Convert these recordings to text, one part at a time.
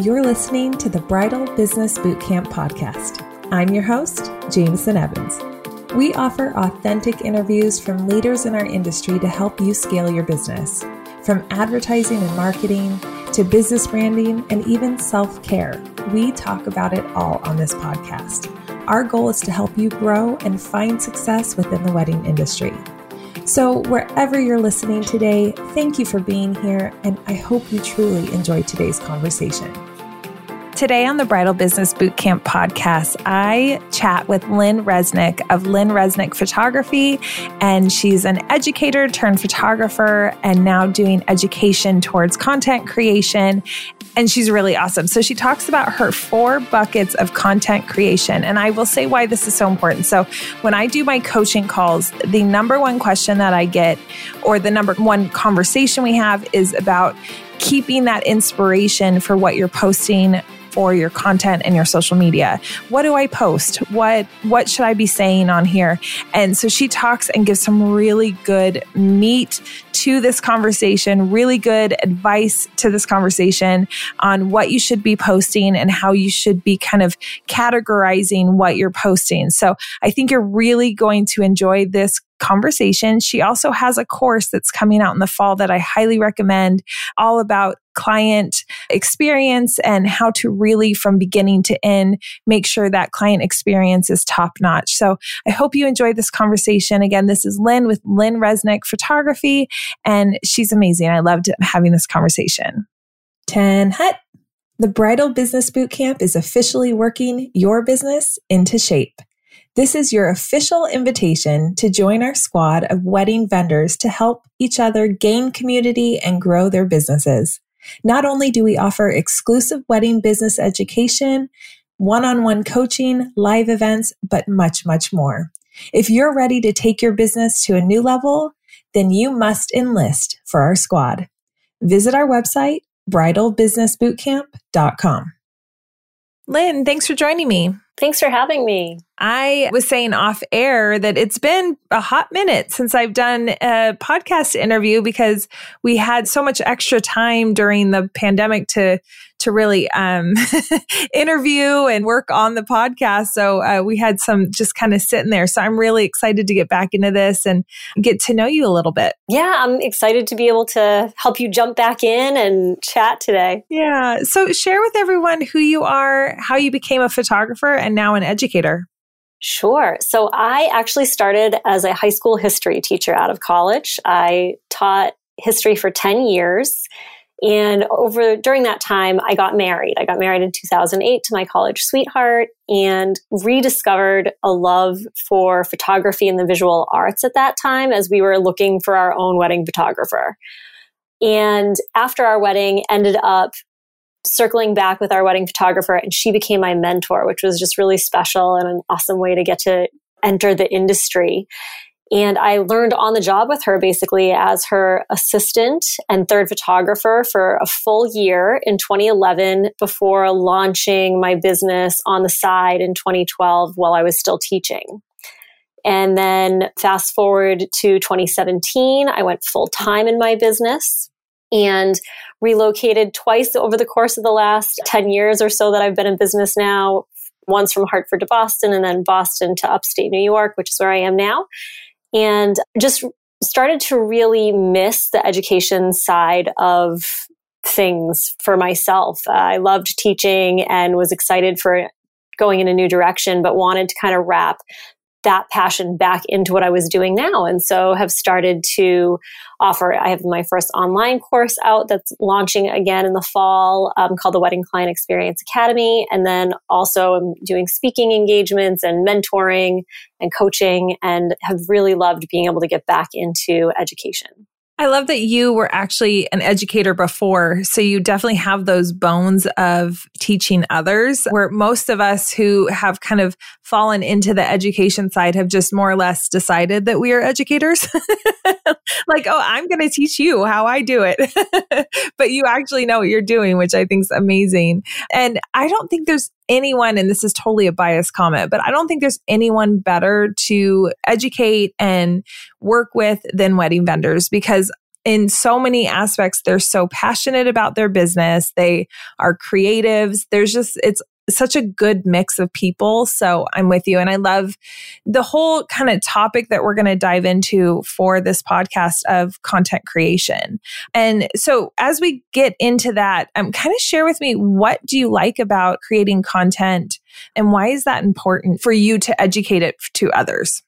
You're listening to the Bridal Business Bootcamp podcast. I'm your host, Jameson Evans. We offer authentic interviews from leaders in our industry to help you scale your business. From advertising and marketing to business branding and even self care, we talk about it all on this podcast. Our goal is to help you grow and find success within the wedding industry. So, wherever you're listening today, thank you for being here, and I hope you truly enjoyed today's conversation. Today on the Bridal Business Bootcamp podcast, I chat with Lynne Reznick of Lynne Reznick Photography. And she's an educator turned photographer and now doing education towards content creation. And she's really awesome. So she talks about her four buckets of content creation. And I will say why this is so important. So when I do my coaching calls, the number one question that I get, or the number one conversation we have, is about keeping that inspiration for what you're posting for your content and your social media. What do I post? What what should I be saying on here? And so she talks and gives some really good meat to this conversation, really good advice to this conversation on what you should be posting and how you should be kind of categorizing what you're posting. So I think you're really going to enjoy this conversation. She also has a course that's coming out in the fall that I highly recommend, all about client experience and how to really, from beginning to end, make sure that client experience is top notch. So I hope you enjoyed this conversation. Again, this is Lynne with Lynne Reznick Photography, and she's amazing. I loved having this conversation. 10 hut. The Bridal Business Bootcamp is officially working your business into shape. This is your official invitation to join our squad of wedding vendors to help each other gain community and grow their businesses. Not only do we offer exclusive wedding business education, one on one coaching, live events, but much, much more. If you're ready to take your business to a new level, then you must enlist for our squad. Visit our website, bridalbusinessbootcamp.com. Lynne, thanks for joining me. Thanks for having me. I was saying off air that it's been a hot minute since I've done a podcast interview because we had so much extra time during the pandemic to to really um, interview and work on the podcast. So uh, we had some just kind of sitting there. So I'm really excited to get back into this and get to know you a little bit. Yeah, I'm excited to be able to help you jump back in and chat today. Yeah. So share with everyone who you are, how you became a photographer, and now an educator. Sure. So I actually started as a high school history teacher out of college. I taught history for 10 years. And over during that time, I got married. I got married in 2008 to my college sweetheart and rediscovered a love for photography and the visual arts at that time as we were looking for our own wedding photographer. And after our wedding, ended up circling back with our wedding photographer and she became my mentor, which was just really special and an awesome way to get to enter the industry. And I learned on the job with her basically as her assistant and third photographer for a full year in 2011 before launching my business on the side in 2012 while I was still teaching. And then fast forward to 2017, I went full time in my business and relocated twice over the course of the last 10 years or so that I've been in business now. Once from Hartford to Boston and then Boston to upstate New York, which is where I am now. And just started to really miss the education side of things for myself. I loved teaching and was excited for going in a new direction, but wanted to kind of wrap that passion back into what I was doing now. And so have started to offer, I have my first online course out that's launching again in the fall um, called the Wedding Client Experience Academy. And then also I'm doing speaking engagements and mentoring and coaching and have really loved being able to get back into education. I love that you were actually an educator before. So you definitely have those bones of teaching others, where most of us who have kind of fallen into the education side have just more or less decided that we are educators. like, oh, I'm going to teach you how I do it. but you actually know what you're doing, which I think is amazing. And I don't think there's anyone, and this is totally a biased comment, but I don't think there's anyone better to educate and work with than wedding vendors because in so many aspects, they're so passionate about their business. They are creatives. There's just, it's such a good mix of people. So I'm with you. And I love the whole kind of topic that we're going to dive into for this podcast of content creation. And so as we get into that, um, kind of share with me what do you like about creating content and why is that important for you to educate it to others?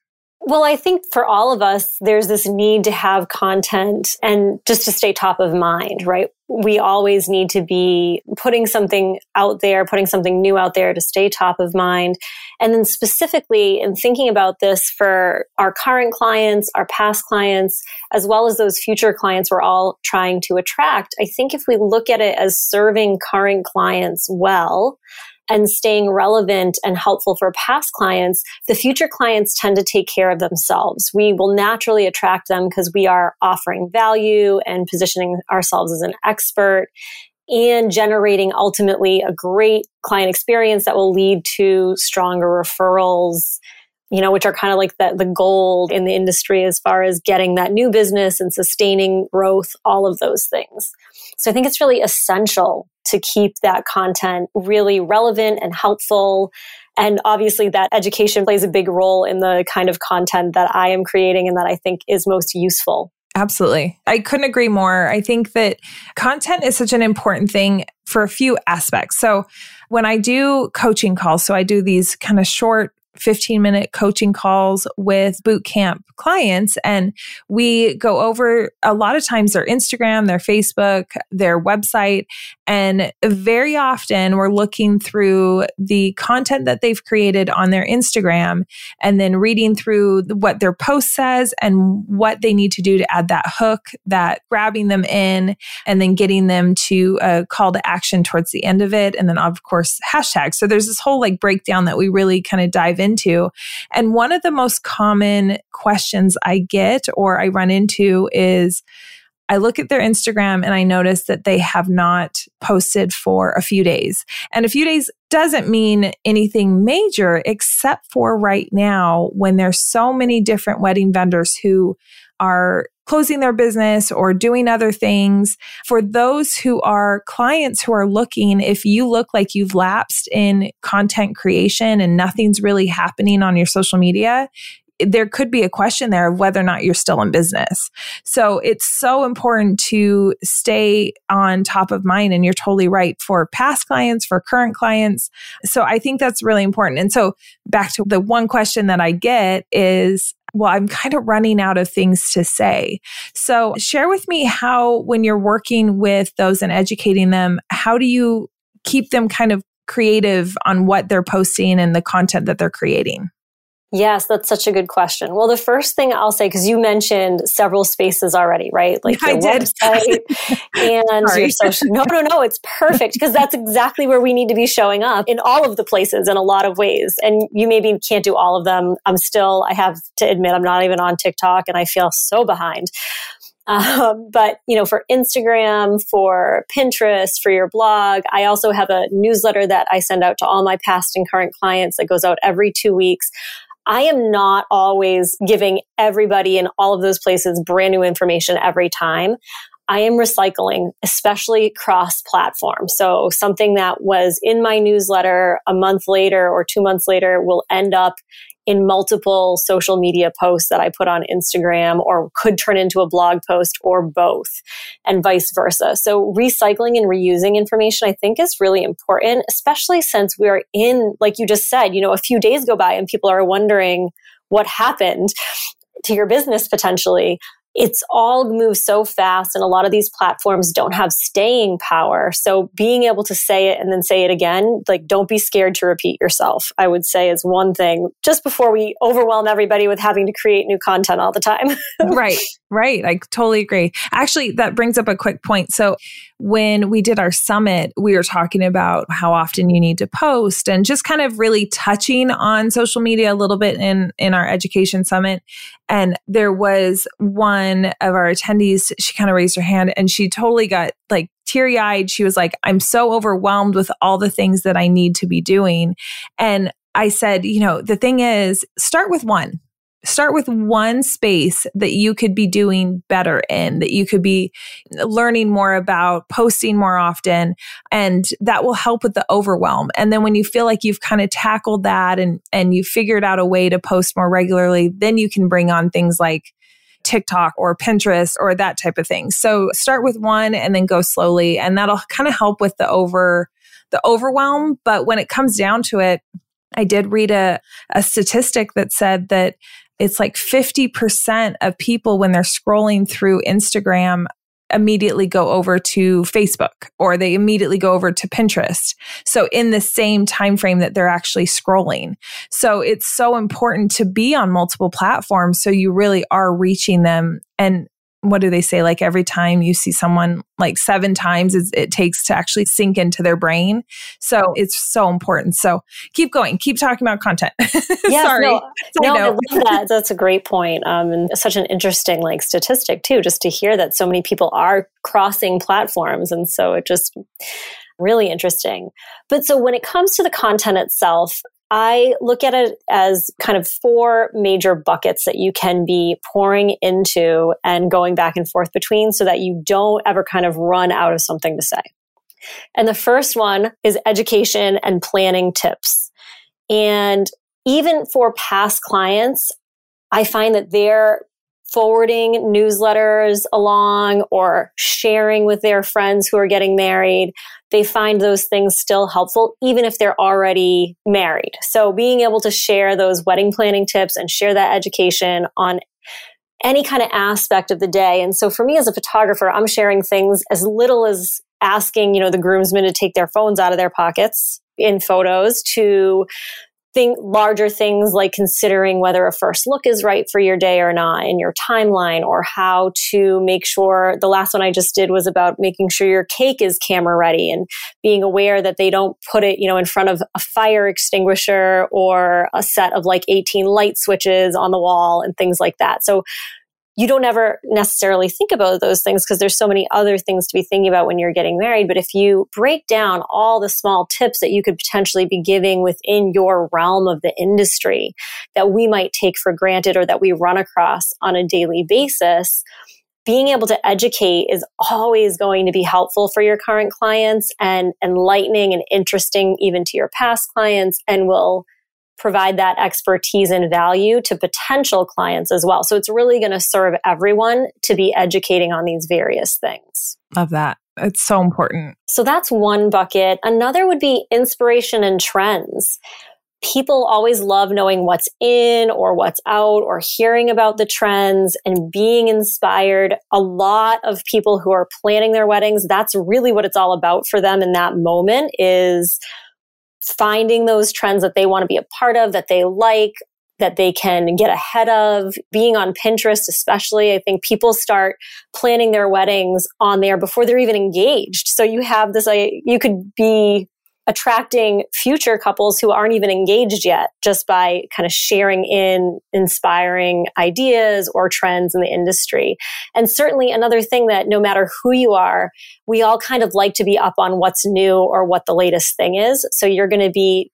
Well, I think for all of us, there's this need to have content and just to stay top of mind, right? We always need to be putting something out there, putting something new out there to stay top of mind. And then specifically in thinking about this for our current clients, our past clients, as well as those future clients we're all trying to attract, I think if we look at it as serving current clients well, and staying relevant and helpful for past clients, the future clients tend to take care of themselves. We will naturally attract them because we are offering value and positioning ourselves as an expert and generating ultimately a great client experience that will lead to stronger referrals you know, which are kind of like the, the gold in the industry as far as getting that new business and sustaining growth, all of those things. So I think it's really essential to keep that content really relevant and helpful. And obviously, that education plays a big role in the kind of content that I am creating and that I think is most useful. Absolutely. I couldn't agree more. I think that content is such an important thing for a few aspects. So, when I do coaching calls, so I do these kind of short 15 minute coaching calls with boot camp clients. And we go over a lot of times their Instagram, their Facebook, their website. And very often we're looking through the content that they've created on their Instagram and then reading through what their post says and what they need to do to add that hook, that grabbing them in and then getting them to a call to action towards the end of it. And then, of course, hashtags. So there's this whole like breakdown that we really kind of dive into. And one of the most common questions I get or I run into is, I look at their Instagram and I notice that they have not posted for a few days. And a few days doesn't mean anything major, except for right now when there's so many different wedding vendors who are closing their business or doing other things. For those who are clients who are looking, if you look like you've lapsed in content creation and nothing's really happening on your social media, there could be a question there of whether or not you're still in business. So it's so important to stay on top of mind. And you're totally right for past clients, for current clients. So I think that's really important. And so back to the one question that I get is, well, I'm kind of running out of things to say. So share with me how, when you're working with those and educating them, how do you keep them kind of creative on what they're posting and the content that they're creating? Yes, that's such a good question. Well, the first thing I'll say, because you mentioned several spaces already, right? Like I did. website and your social. No, no, no, it's perfect because that's exactly where we need to be showing up in all of the places in a lot of ways. And you maybe can't do all of them. I'm still, I have to admit, I'm not even on TikTok and I feel so behind. Um, but you know, for Instagram, for Pinterest, for your blog, I also have a newsletter that I send out to all my past and current clients that goes out every two weeks. I am not always giving everybody in all of those places brand new information every time. I am recycling, especially cross platform. So something that was in my newsletter a month later or two months later will end up in multiple social media posts that I put on Instagram or could turn into a blog post or both and vice versa. So recycling and reusing information I think is really important, especially since we're in, like you just said, you know, a few days go by and people are wondering what happened to your business potentially it's all moves so fast and a lot of these platforms don't have staying power. So being able to say it and then say it again, like don't be scared to repeat yourself, I would say is one thing just before we overwhelm everybody with having to create new content all the time. right. Right. I totally agree. Actually, that brings up a quick point. So when we did our summit, we were talking about how often you need to post and just kind of really touching on social media a little bit in, in our education summit. And there was one of our attendees, she kind of raised her hand and she totally got like teary eyed. She was like, I'm so overwhelmed with all the things that I need to be doing. And I said, you know, the thing is, start with one start with one space that you could be doing better in, that you could be learning more about, posting more often, and that will help with the overwhelm. And then when you feel like you've kind of tackled that and and you figured out a way to post more regularly, then you can bring on things like TikTok or Pinterest or that type of thing. So start with one and then go slowly and that'll kind of help with the over the overwhelm, but when it comes down to it, I did read a, a statistic that said that it's like 50% of people when they're scrolling through Instagram immediately go over to Facebook or they immediately go over to Pinterest. So in the same time frame that they're actually scrolling. So it's so important to be on multiple platforms so you really are reaching them and what do they say? Like every time you see someone like seven times it takes to actually sink into their brain. So it's so important. So keep going, keep talking about content. Yeah, Sorry. No, no I love that. That's a great point. Um, and such an interesting like statistic too, just to hear that so many people are crossing platforms. And so it just really interesting. But so when it comes to the content itself, I look at it as kind of four major buckets that you can be pouring into and going back and forth between so that you don't ever kind of run out of something to say. And the first one is education and planning tips. And even for past clients, I find that they're forwarding newsletters along or sharing with their friends who are getting married they find those things still helpful, even if they're already married. So being able to share those wedding planning tips and share that education on any kind of aspect of the day. And so for me as a photographer, I'm sharing things as little as asking, you know, the groomsmen to take their phones out of their pockets in photos to think larger things like considering whether a first look is right for your day or not in your timeline or how to make sure the last one I just did was about making sure your cake is camera ready and being aware that they don't put it, you know, in front of a fire extinguisher or a set of like 18 light switches on the wall and things like that. So you don't ever necessarily think about those things because there's so many other things to be thinking about when you're getting married. But if you break down all the small tips that you could potentially be giving within your realm of the industry that we might take for granted or that we run across on a daily basis, being able to educate is always going to be helpful for your current clients and enlightening and interesting even to your past clients and will provide that expertise and value to potential clients as well. So it's really going to serve everyone to be educating on these various things. Love that. It's so important. So that's one bucket. Another would be inspiration and trends. People always love knowing what's in or what's out or hearing about the trends and being inspired. A lot of people who are planning their weddings, that's really what it's all about for them in that moment is finding those trends that they want to be a part of, that they like, that they can get ahead of. Being on Pinterest, especially, I think people start planning their weddings on there before they're even engaged. So you have this, you could be attracting future couples who aren't even engaged yet just by kind of sharing in inspiring ideas or trends in the industry. And certainly another thing that no matter who you are, we all kind of like to be up on what's new or what the latest thing is. So you're going to be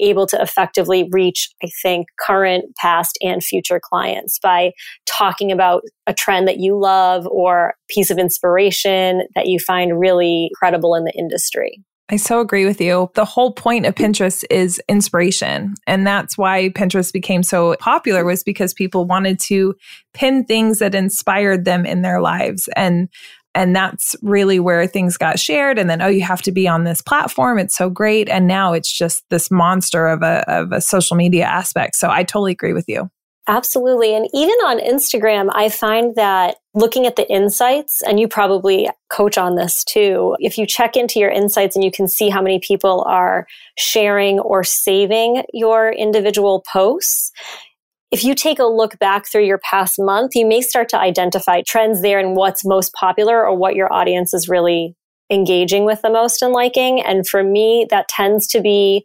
able to effectively reach, I think, current, past, and future clients by talking about a trend that you love or piece of inspiration that you find really credible in the industry. I so agree with you. The whole point of Pinterest is inspiration. And that's why Pinterest became so popular was because people wanted to pin things that inspired them in their lives. And and that's really where things got shared and then oh you have to be on this platform it's so great and now it's just this monster of a of a social media aspect so i totally agree with you Absolutely. And even on Instagram, I find that looking at the insights, and you probably coach on this too, if you check into your insights and you can see how many people are sharing or saving your individual posts, if you take a look back through your past month, you may start to identify trends there and what's most popular or what your audience is really engaging with the most and liking. And for me, that tends to be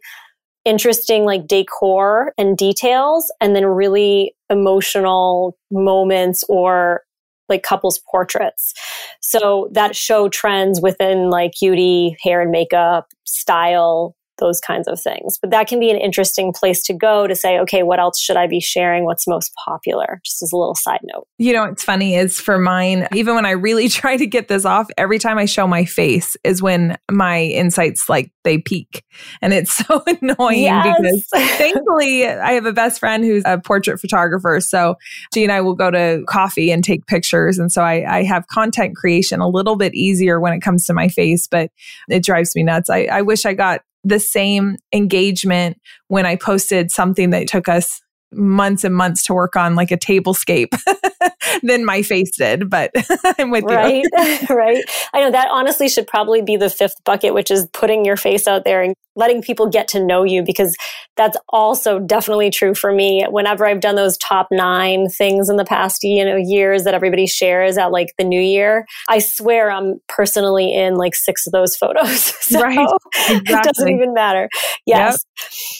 interesting like decor and details and then really emotional moments or like couples portraits. So that show trends within like beauty, hair and makeup, style, those kinds of things. But that can be an interesting place to go to say, okay, what else should I be sharing? What's most popular? Just as a little side note. You know, what's funny is for mine, even when I really try to get this off, every time I show my face is when my insights like they peak. And it's so annoying yes. because thankfully I have a best friend who's a portrait photographer. So she and I will go to coffee and take pictures. And so I, I have content creation a little bit easier when it comes to my face, but it drives me nuts. I, I wish I got the same engagement when I posted something that took us months and months to work on like a tablescape than my face did but i'm with right, you. Right i know that honestly should probably be the fifth bucket which is putting your face out there and letting people get to know you because that's also definitely true for me. Whenever i've done those top nine things in the past you know years that everybody shares at like the new year i swear i'm personally in like six of those photos. So right exactly. it doesn't even matter. Yes.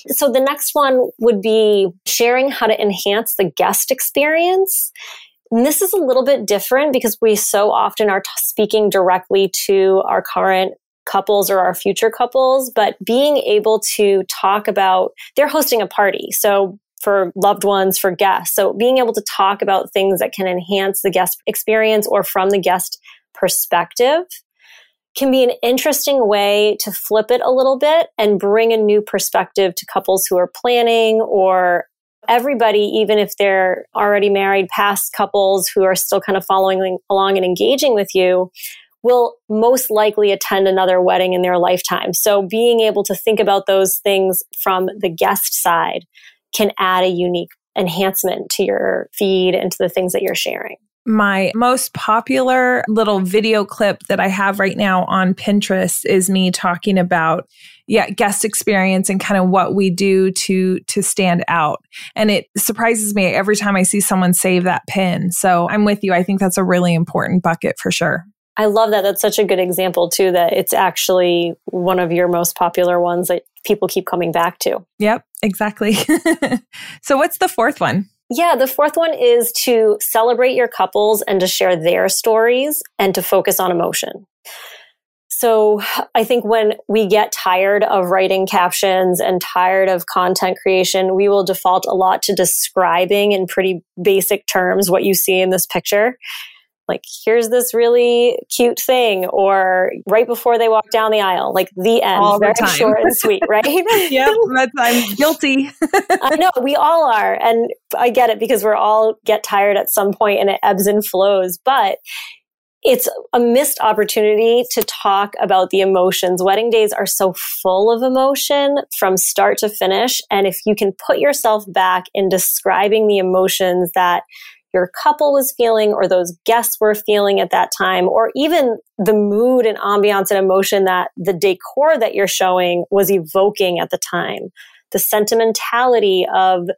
Yep. so the next one would be sharing how to enhance the guest experience and this is a little bit different because we so often are t- speaking directly to our current couples or our future couples, but being able to talk about, they're hosting a party. So for loved ones, for guests. So being able to talk about things that can enhance the guest experience or from the guest perspective can be an interesting way to flip it a little bit and bring a new perspective to couples who are planning or everybody, even if they're already married, past couples who are still kind of following along and engaging with you, will most likely attend another wedding in their lifetime. So being able to think about those things from the guest side can add a unique enhancement to your feed and to the things that you're sharing. My most popular little video clip that I have right now on Pinterest is me talking about yeah, guest experience and kind of what we do to to stand out. And it surprises me every time I see someone save that pin. So I'm with you. I think that's a really important bucket for sure. I love that. That's such a good example, too, that it's actually one of your most popular ones that people keep coming back to. Yep, exactly. so, what's the fourth one? Yeah, the fourth one is to celebrate your couples and to share their stories and to focus on emotion. So I think when we get tired of writing captions and tired of content creation, we will default a lot to describing in pretty basic terms what you see in this picture like here's this really cute thing or right before they walk down the aisle like the end all very time. short and sweet right yep i'm guilty i know we all are and i get it because we're all get tired at some point and it ebbs and flows but it's a missed opportunity to talk about the emotions. Wedding days are so full of emotion from start to finish. And if you can put yourself back in describing the emotions that your couple was feeling or those guests were feeling at that time, or even the mood and ambiance and emotion that the decor that you're showing was evoking at the time. The sentimentality of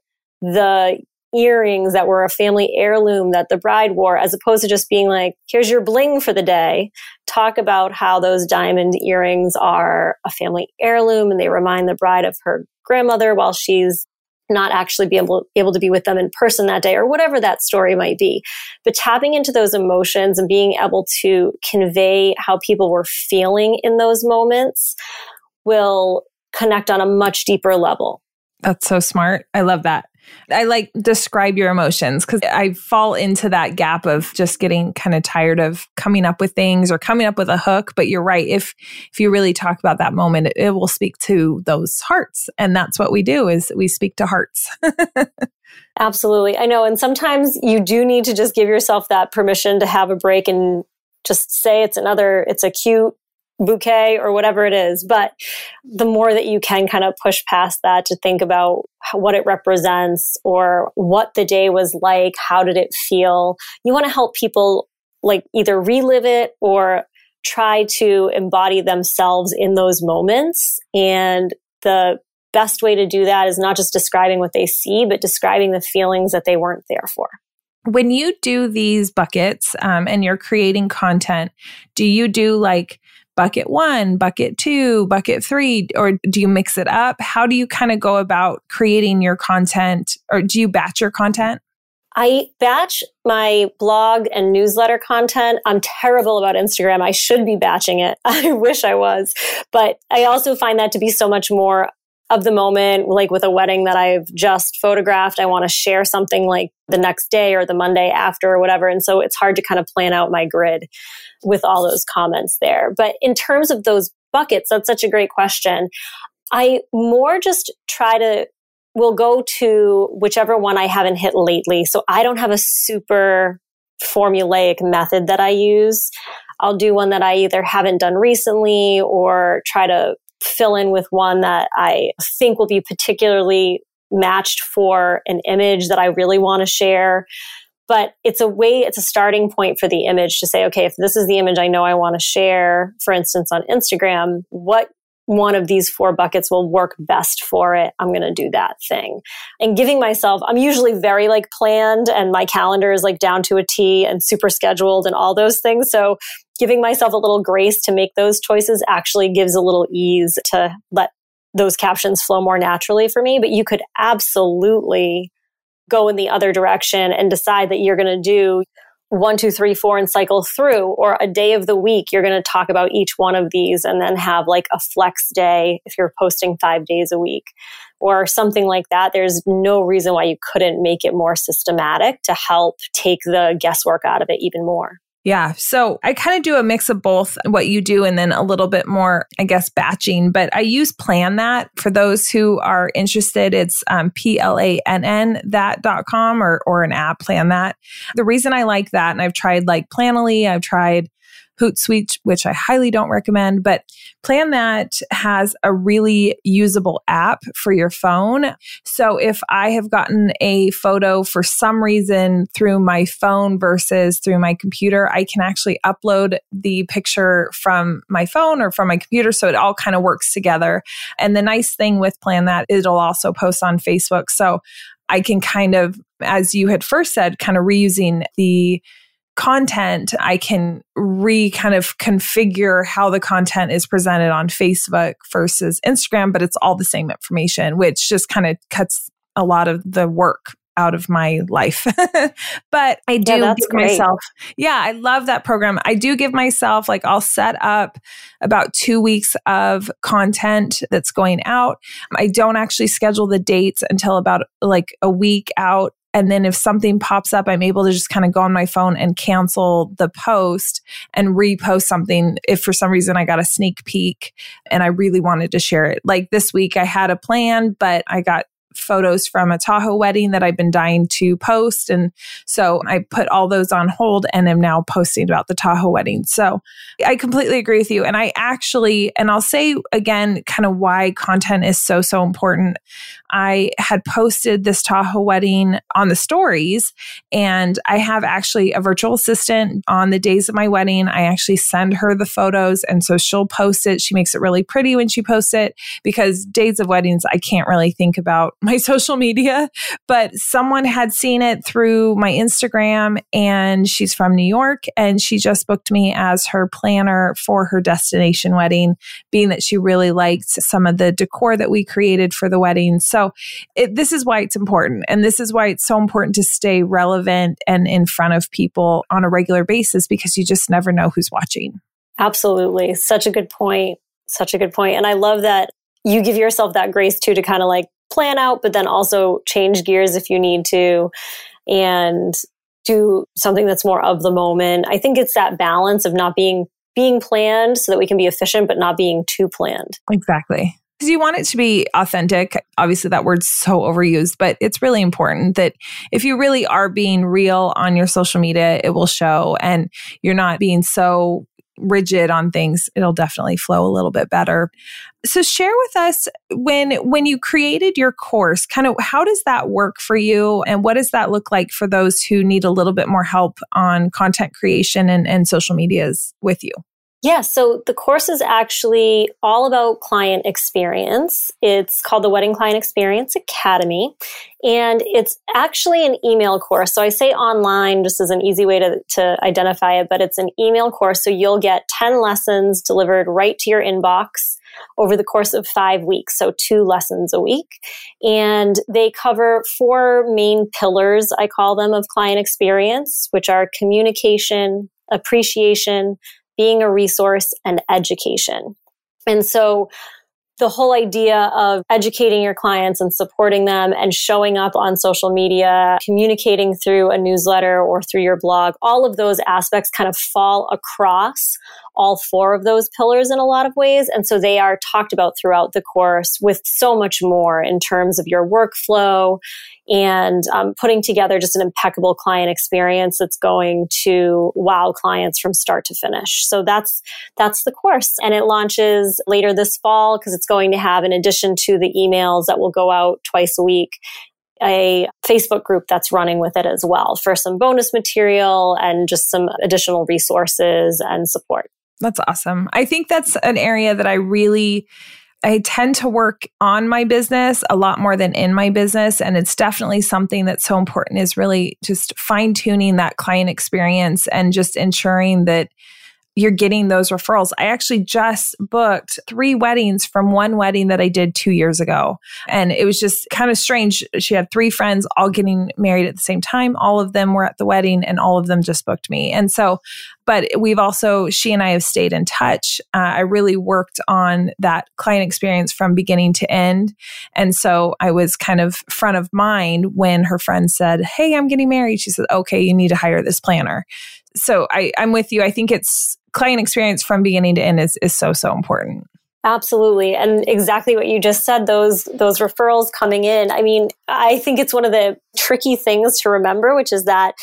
the earrings that were a family heirloom that the bride wore, as opposed to just being like, here's your bling for the day. Talk about how those diamond earrings are a family heirloom and they remind the bride of her grandmother while she's not actually be able, able to be with them in person that day or whatever that story might be. But tapping into those emotions and being able to convey how people were feeling in those moments will connect on a much deeper level. That's so smart. I love that. I like describe your emotions because I fall into that gap of just getting kind of tired of coming up with things or coming up with a hook. But you're right. If if you really talk about that moment, it, it will speak to those hearts, and that's what we do is we speak to hearts. Absolutely, I know. And sometimes you do need to just give yourself that permission to have a break and just say it's another. It's a cute bouquet or whatever it is. But the more that you can kind of push past that to think about what it represents or what the day was like, how did it feel, you want to help people like either relive it or try to embody themselves in those moments. And the best way to do that is not just describing what they see, but describing the feelings that they weren't there for when you do these buckets um, and you're creating content, do you do like bucket one, bucket two, bucket three, or do you mix it up? How do you kind of go about creating your content or do you batch your content? I batch my blog and newsletter content. I'm terrible about Instagram. I should be batching it. I wish I was. But I also find that to be so much more of the moment, like with a wedding that I've just photographed. I want to share something like the next day or the Monday after or whatever. And so it's hard to kind of plan out my grid with all those comments there. But in terms of those buckets, that's such a great question. I more just try to will go to whichever one I haven't hit lately. So I don't have a super formulaic method that I use. I'll do one that I either haven't done recently or try to fill in with one that I think will be particularly matched for an image that I really want to share. But it's a way, it's a starting point for the image to say, okay, if this is the image I know I want to share, for instance, on Instagram, what one of these four buckets will work best for it. I'm going to do that thing. And giving myself, I'm usually very like planned and my calendar is like down to a T and super scheduled and all those things. So giving myself a little grace to make those choices actually gives a little ease to let those captions flow more naturally for me. But you could absolutely go in the other direction and decide that you're going to do one, two, three, four, and cycle through, or a day of the week, you're going to talk about each one of these and then have like a flex day if you're posting five days a week or something like that. There's no reason why you couldn't make it more systematic to help take the guesswork out of it even more. Yeah. So I kind of do a mix of both what you do and then a little bit more, I guess, batching. But I use Plann That for those who are interested. It's um, P L A N N that.com or, or an app, Plann That. The reason I like that, and I've tried like Planoly, I've tried Hootsuite, which I highly don't recommend, but Plann That has a really usable app for your phone. So if I have gotten a photo for some reason through my phone versus through my computer, I can actually upload the picture from my phone or from my computer. So it all kind of works together. And the nice thing with Plann That, it'll also post on Facebook. So I can kind of, as you had first said, kind of reusing the content, I can re kind of configure how the content is presented on Facebook versus Instagram, but it's all the same information, which just kind of cuts a lot of the work out of my life. but I do yeah, give great. myself, yeah, I love that program. I do give myself, like, I'll set up about two weeks of content that's going out. I don't actually schedule the dates until about like a week out and then if something pops up, I'm able to just kind of go on my phone and cancel the post and repost something if for some reason I got a sneak peek and I really wanted to share it. Like this week, I had a plan, but I got photos from a Tahoe wedding that I've been dying to post. And so I put all those on hold and am now posting about the Tahoe wedding. So I completely agree with you. And I actually, and I'll say again, kind of why content is so, so important. I had posted this Tahoe wedding on the stories, and I have actually a virtual assistant on the days of my wedding. I actually send her the photos, and so she'll post it. She makes it really pretty when she posts it because days of weddings, I can't really think about my social media, but someone had seen it through my Instagram, and she's from New York, and she just booked me as her planner for her destination wedding, being that she really liked some of the decor that we created for the wedding. So it, this is why it's important. And this is why it's so important to stay relevant and in front of people on a regular basis because you just never know who's watching. Absolutely. Such a good point. Such a good point. And I love that you give yourself that grace too to kind of like plan out, but then also change gears if you need to and do something that's more of the moment. I think it's that balance of not being being planned so that we can be efficient, but not being too planned. Exactly because you want it to be authentic. Obviously, that word's so overused, but it's really important that if you really are being real on your social media, it will show and you're not being so rigid on things it'll definitely flow a little bit better so share with us when when you created your course kind of how does that work for you? And what does that look like for those who need a little bit more help on content creation and, and social medias with you Yeah, so the course is actually all about client experience. It's called the Wedding Client Experience Academy, and it's actually an email course. So I say online just as an easy way to, to identify it, but it's an email course. So you'll get 10 lessons delivered right to your inbox over the course of five weeks. So two lessons a week. And they cover four main pillars, I call them, of client experience, which are communication, appreciation, being a resource, and education. And so the whole idea of educating your clients and supporting them and showing up on social media, communicating through a newsletter or through your blog, all of those aspects kind of fall across all four of those pillars in a lot of ways. And so they are talked about throughout the course with so much more in terms of your workflow and um, putting together just an impeccable client experience that's going to wow clients from start to finish. So that's that's the course, and it launches later this fall because it's going to have, in addition to the emails that will go out twice a week, a Facebook group that's running with it as well for some bonus material and just some additional resources and support. That's awesome. I think that's an area that I really I tend to work on my business a lot more than in my business. And it's definitely something that's so important is really just fine tuning that client experience and just ensuring that you're getting those referrals. I actually just booked three weddings from one wedding that I did two years ago. And it was just kind of strange. She had three friends all getting married at the same time. All of them were at the wedding and all of them just booked me. And so, but we've also, she and I have stayed in touch. Uh, I really worked on that client experience from beginning to end. And so I was kind of front of mind when her friend said, Hey, I'm getting married. She said, Okay, you need to hire this planner so I, I'm with you. I think it's client experience from beginning to end is, is so, so important. Absolutely. And exactly what you just said, those those referrals coming in. I mean, I think it's one of the tricky things to remember, which is that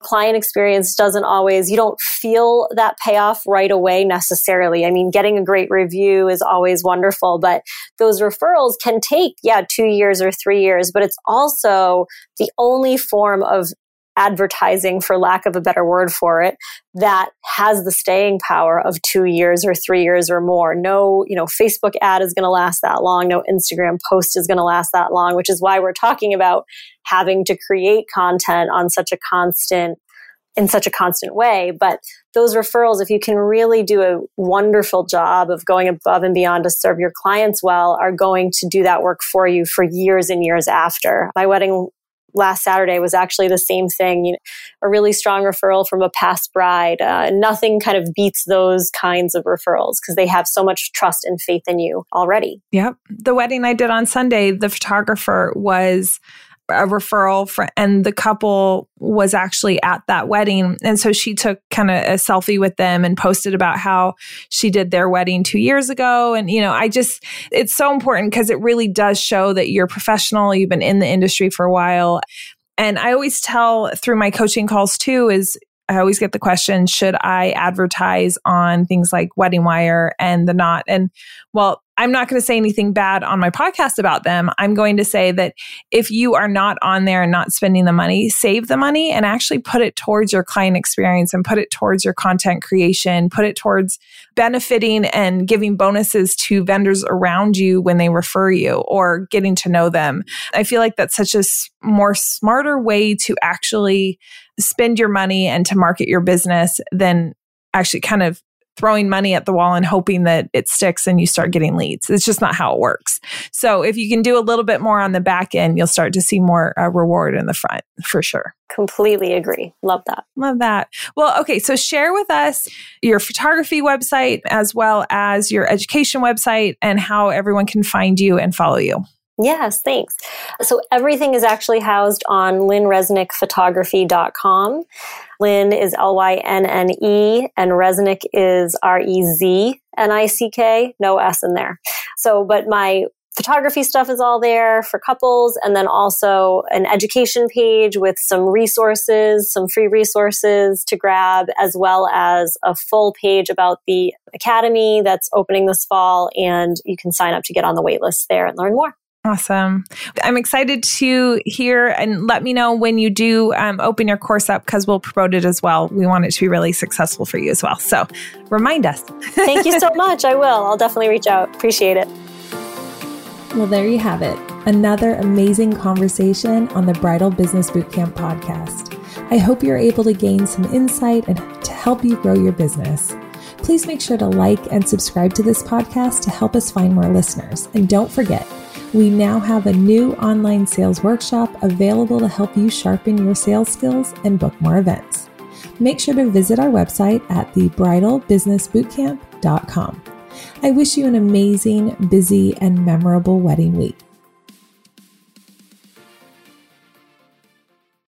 client experience doesn't always you don't feel that payoff right away necessarily. I mean, getting a great review is always wonderful, but those referrals can take yeah, 2 years or 3 years, but it's also the only form of advertising, for lack of a better word for it, that has the staying power of two years or three years or more. No, you know, Facebook ad is going to last that long. No Instagram post is going to last that long, which is why we're talking about having to create content on such a constant in such a constant way. But those referrals, if you can really do a wonderful job of going above and beyond to serve your clients well, are going to do that work for you for years and years after. My wedding last Saturday was actually the same thing. You know, a really strong referral from a past bride. Uh, nothing kind of beats those kinds of referrals because they have so much trust and faith in you already. Yep. The wedding I did on Sunday, the photographer was a referral for, and the couple was actually at that wedding. And so she took kind of a selfie with them and posted about how she did their wedding two years ago. And, you know, I just, it's so important because it really does show that you're professional, you've been in the industry for a while. And I always tell through my coaching calls too is I always get the question, should I advertise on things like Wedding Wire and The Knot? And well, I'm not going to say anything bad on my podcast about them. I'm going to say that if you are not on there and not spending the money, save the money and actually put it towards your client experience and put it towards your content creation, put it towards benefiting and giving bonuses to vendors around you when they refer you or getting to know them. I feel like that's such a more smarter way to actually spend your money and to market your business than actually kind of throwing money at the wall and hoping that it sticks and you start getting leads. It's just not how it works. So if you can do a little bit more on the back end, you'll start to see more uh, reward in the front for sure. Completely agree. Love that. Love that. Well, okay. So share with us your photography website as well as your education website and how everyone can find you and follow you. Yes, thanks. So everything is actually housed on lynnereznickphotography.com. Lynne is L Y N N E and Reznick is R E Z N I C K, no S in there. So, but my photography stuff is all there for couples and then also an education page with some resources, some free resources to grab, as well as a full page about the academy that's opening this fall. And you can sign up to get on the waitlist there and learn more. Awesome. I'm excited to hear and let me know when you do um, open your course up because we'll promote it as well. We want it to be really successful for you as well. So remind us. Thank you so much. I will. I'll definitely reach out. Appreciate it. Well, there you have it. Another amazing conversation on the Bridal Business Bootcamp podcast. I hope you're able to gain some insight and to help you grow your business. Please make sure to like and subscribe to this podcast to help us find more listeners. And don't forget, we now have a new online sales workshop available to help you sharpen your sales skills and book more events. Make sure to visit our website at thebridalbusinessbootcamp.com. I wish you an amazing, busy, and memorable wedding week.